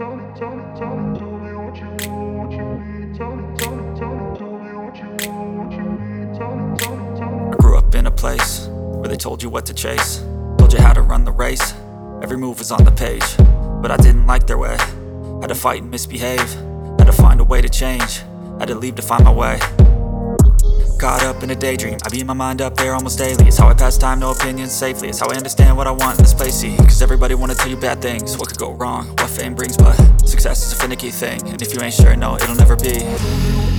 I grew up in a place where they told you what to chase, told you how to run the race. Every move was on the page, but I didn't like their way. Had to fight and misbehave, had to find a way to change, had to leave to find my way. Caught up in a daydream, I beat my mind up there almost daily. It's how I pass time, no opinions safely. It's how I understand what I want in this place. See, cause everybody wanna tell you bad things. What could go wrong, what fame brings, but success is a finicky thing. And if you ain't sure, no, it'll never be.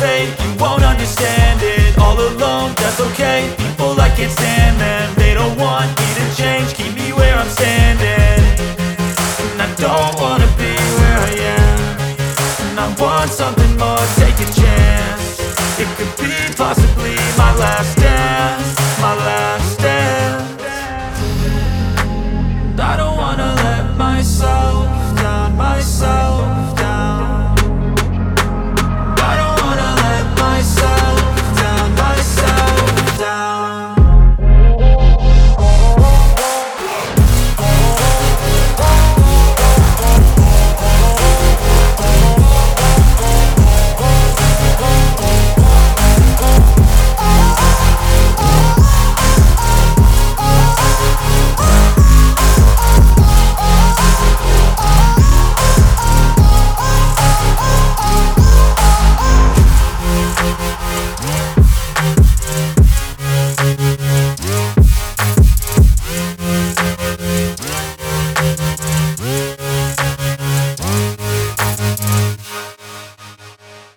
You won't understand it All alone, that's okay. People, I can't stand them They don't want me to change. Keep me where I'm standing. And I don't wanna be where I am. And I want something more, take a chance. It could be possibly my last dance My last